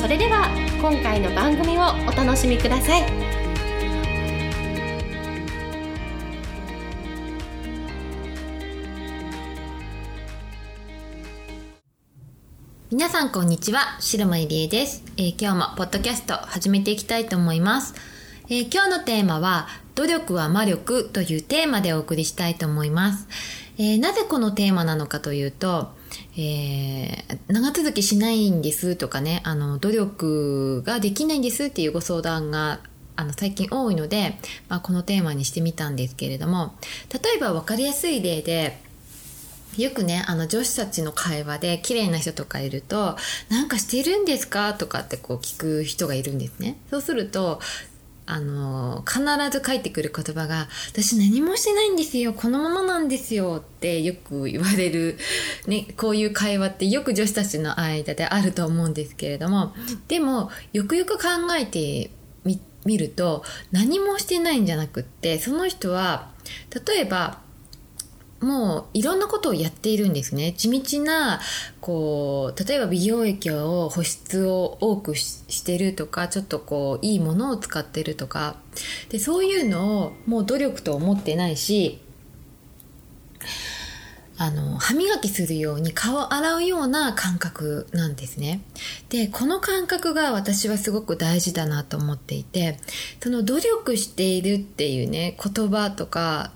それでは今回の番組をお楽しみください。皆さんこんにちは白間入江です、えー、今日もポッドキャスト始めていきたいと思います、えー、今日のテーマは努力は魔力というテーマでお送りしたいと思います。えー、なぜこのテーマなのかというと、えー、長続きしないんですとかね、あの、努力ができないんですっていうご相談があの最近多いので、まあ、このテーマにしてみたんですけれども例えば分かりやすい例でよくねあの女子たちの会話で綺麗な人とかいると「なんかしてるんですか?」とかってこう聞く人がいるんですね。そうするとあの必ず返ってくる言葉が「私何もしてないんですよ。このままなんですよ」ってよく言われる、ね、こういう会話ってよく女子たちの間であると思うんですけれども。でもよくよく考えてみると何もしてないんじゃなくってその人は例えばもういろんなことをやっているんですね。地道なこう例えば美容液を保湿を多くしてるとかちょっとこういいものを使ってるとか。でそういうのをもう努力と思ってないしあの歯磨きするように顔を洗うような感覚なんですね。でこの感覚が私はすごく大事だなと思っていてその努力しているっていうね言葉とか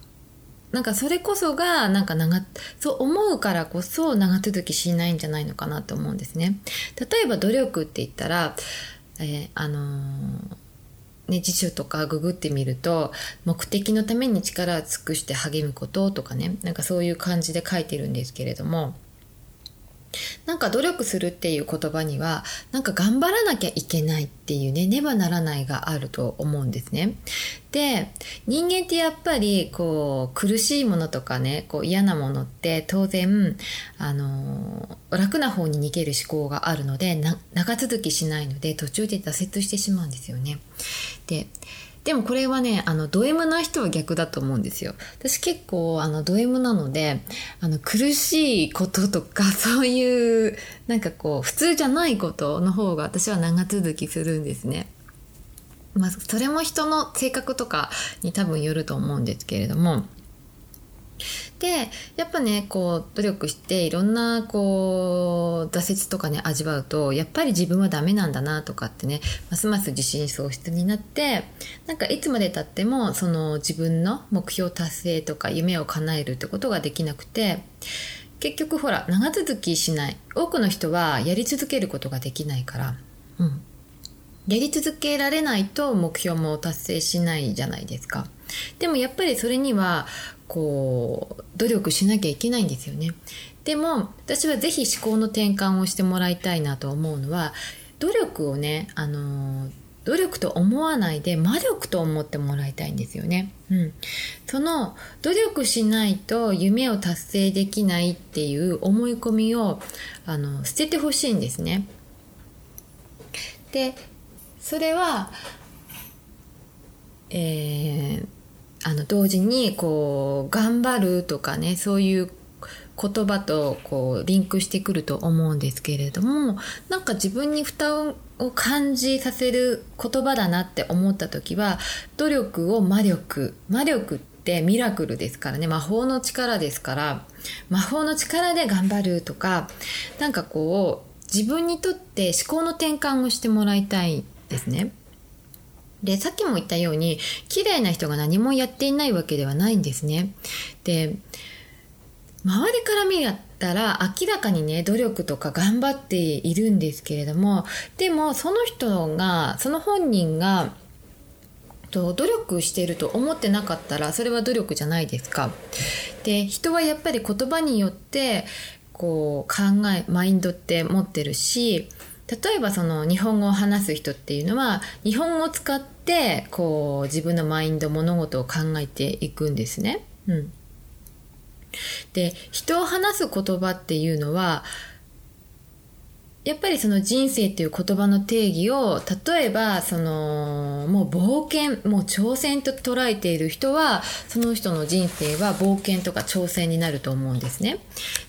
なんかそれこそがなんか長そう思うからこそ長続きしないんじゃないのかなと思うんですね。例えば努力って言ったら、えー、あのーね、辞書とかググってみると目的のために力を尽くして励むこととかねなんかそういう感じで書いてるんですけれどもなんか努力するっていう言葉にはなんか頑張らなきゃいけないっていうねねばならないがあると思うんですね。で人間ってやっぱりこう苦しいものとかねこう嫌なものって当然あの楽な方に逃げる思考があるので長続きしないので途中で挫折してしまうんですよね。ででもこれはね、あの、ド M な人は逆だと思うんですよ。私結構、あの、ド M なので、あの、苦しいこととか、そういう、なんかこう、普通じゃないことの方が私は長続きするんですね。まあ、それも人の性格とかに多分よると思うんですけれども、でやっぱねこう努力していろんなこう挫折とかね味わうとやっぱり自分はダメなんだなとかってねますます自信喪失になってなんかいつまでたってもその自分の目標達成とか夢を叶えるってことができなくて結局ほら長続きしない。多くの人はやり続けることができないから、うん、やり続けられないと目標も達成しないじゃないですか。でもやっぱりそれにはこう努力しなきゃいけないんですよね。でも私は是非思考の転換をしてもらいたいなと思うのは努力をねあの努力と思わないで魔力と思ってもらいたいんですよね。うん、その努力しないと夢を達成できないっていう思い込みをあの捨ててほしいんですね。でそれは、えー、あの同時にこう頑張るとかねそういう言葉とこうリンクしてくると思うんですけれどもなんか自分に負担を感じさせる言葉だなって思った時は努力を魔力魔力ってミラクルですからね魔法の力ですから魔法の力で頑張るとかなんかこう自分にとって思考の転換をしてもらいたいですね。で、さっきも言ったように、綺麗な人が何もやっていないわけではないんですね。で、周りから見たら明らかにね、努力とか頑張っているんですけれども、でもその人が、その本人が、と努力してると思ってなかったらそれは努力じゃないですか。で人はやっぱり言葉によってこう考えマインドって持ってるし例えばその日本語を話す人っていうのは日本語を使ってこう自分のマインド物事を考えていくんですね。うん、で人を話す言葉っていうのはやっぱりその人生っていう言葉の定義を例えばそのもう冒険もう挑戦と捉えている人はその人の人生は冒険とか挑戦になると思うんですね。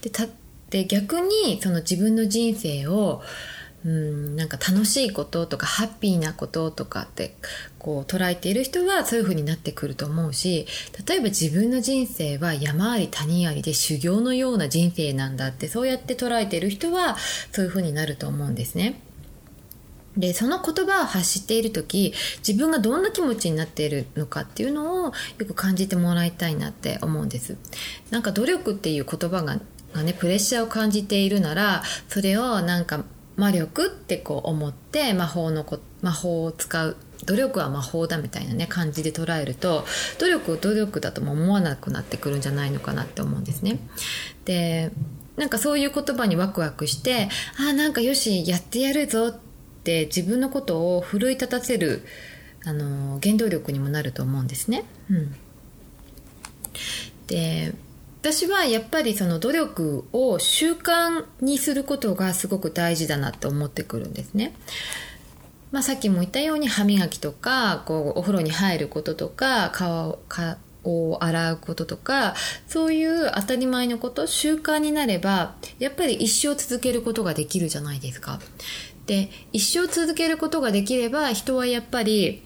でたで逆にその自分の人生をうんなんか楽しいこととかハッピーなこととかってこう捉えている人はそういう風になってくると思うし例えば自分の人生は山あり谷ありで修行のような人生なんだってそうやって捉えている人はそういう風になると思うんですね。でその言葉を発している時自分がどんな気持ちになっているのかっていうのをよく感じてもらいたいなって思うんです。なんか努力っていう言葉ががねプレッシャーを感じているならそれをなんか魔力ってこう思って魔法のこ魔法を使う努力は魔法だみたいなね感じで捉えると努力を努力だとも思わなくなってくるんじゃないのかなって思うんですね。でなんかそういう言葉にワクワクしてあなんかよしやってやるぞって自分のことを奮い立たせるあの原動力にもなると思うんですね。うん、で私はやっぱりその努力を習慣にすることがすごく大事だなって思ってくるんですね。まあ、さっきも言ったように歯磨きとかこうお風呂に入ることとか顔を洗うこととかそういう当たり前のこと習慣になればやっぱり一生続けることができるじゃないですか。で一生続けることができれば人はやっぱり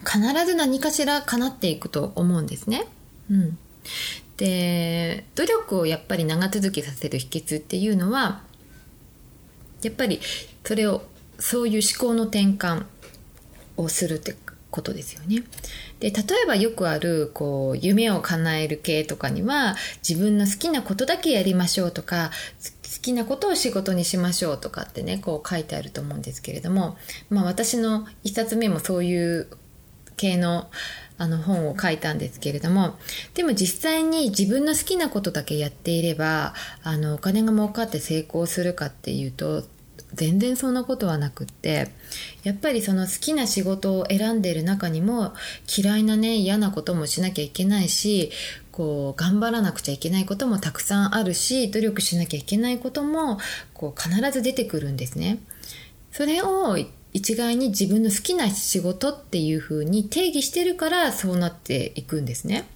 必ず何かしら叶っていくと思うんですね。うん、で努力をやっぱり長続きさせる秘訣っていうのはやっぱりそれをそういう思考の転換をするってことですよね。で例えばよくあるこう夢を叶える系とかには自分の好きなことだけやりましょうとか好きなことを仕事にしましょうとかってねこう書いてあると思うんですけれども、まあ、私の一冊目もそういう系のあの本を書いたんですけれどもでも実際に自分の好きなことだけやっていればあのお金が儲かって成功するかっていうと全然そんなことはなくってやっぱりその好きな仕事を選んでいる中にも嫌いなね嫌なこともしなきゃいけないしこう頑張らなくちゃいけないこともたくさんあるし努力しなきゃいけないこともこう必ず出てくるんですね。それを一概に自分の好きな仕事っていう風に定義してるからそうなっていくんですね。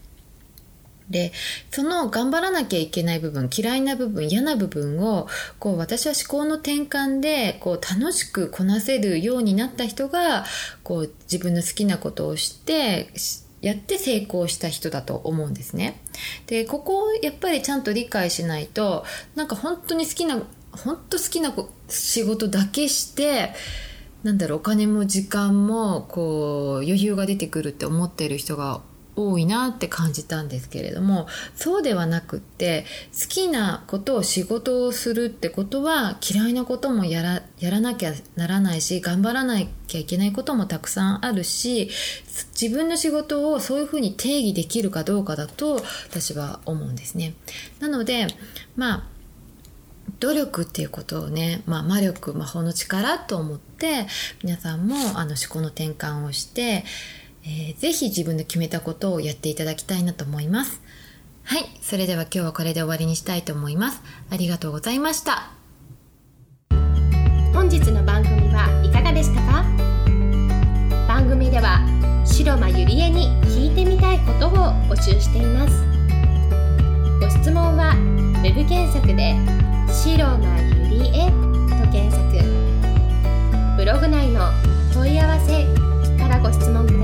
でその頑張らなきゃいけない部分嫌いな部分嫌な部分をこう私は思考の転換でこう楽しくこなせるようになった人がこう自分の好きなことをしてやって成功した人だと思うんですね。でここをやっぱりちゃんと理解しないとなんか本当に好きな本当好きな仕事だけしてなんだろうお金も時間もこう余裕が出てくるって思ってる人が多いなって感じたんですけれどもそうではなくって好きなことを仕事をするってことは嫌いなこともやらやらなきゃならないし頑張らなきゃいけないこともたくさんあるし自分の仕事をそういうふうに定義できるかどうかだと私は思うんですね。なのでまあ努力っていうことをね、まあ、魔力魔法の力と思ってで皆さんもあの思考の転換をして、えー、ぜひ自分で決めたことをやっていただきたいなと思います。はいそれでは今日はこれで終わりにしたいと思います。ありがとうございました。本日の番組はいかがでしたか？番組では白間ゆりえに聞いてみたいことを募集しています。ご質問は web 検索で白間ゆりえと検索。ブログ内の問い合わせからご質問ください。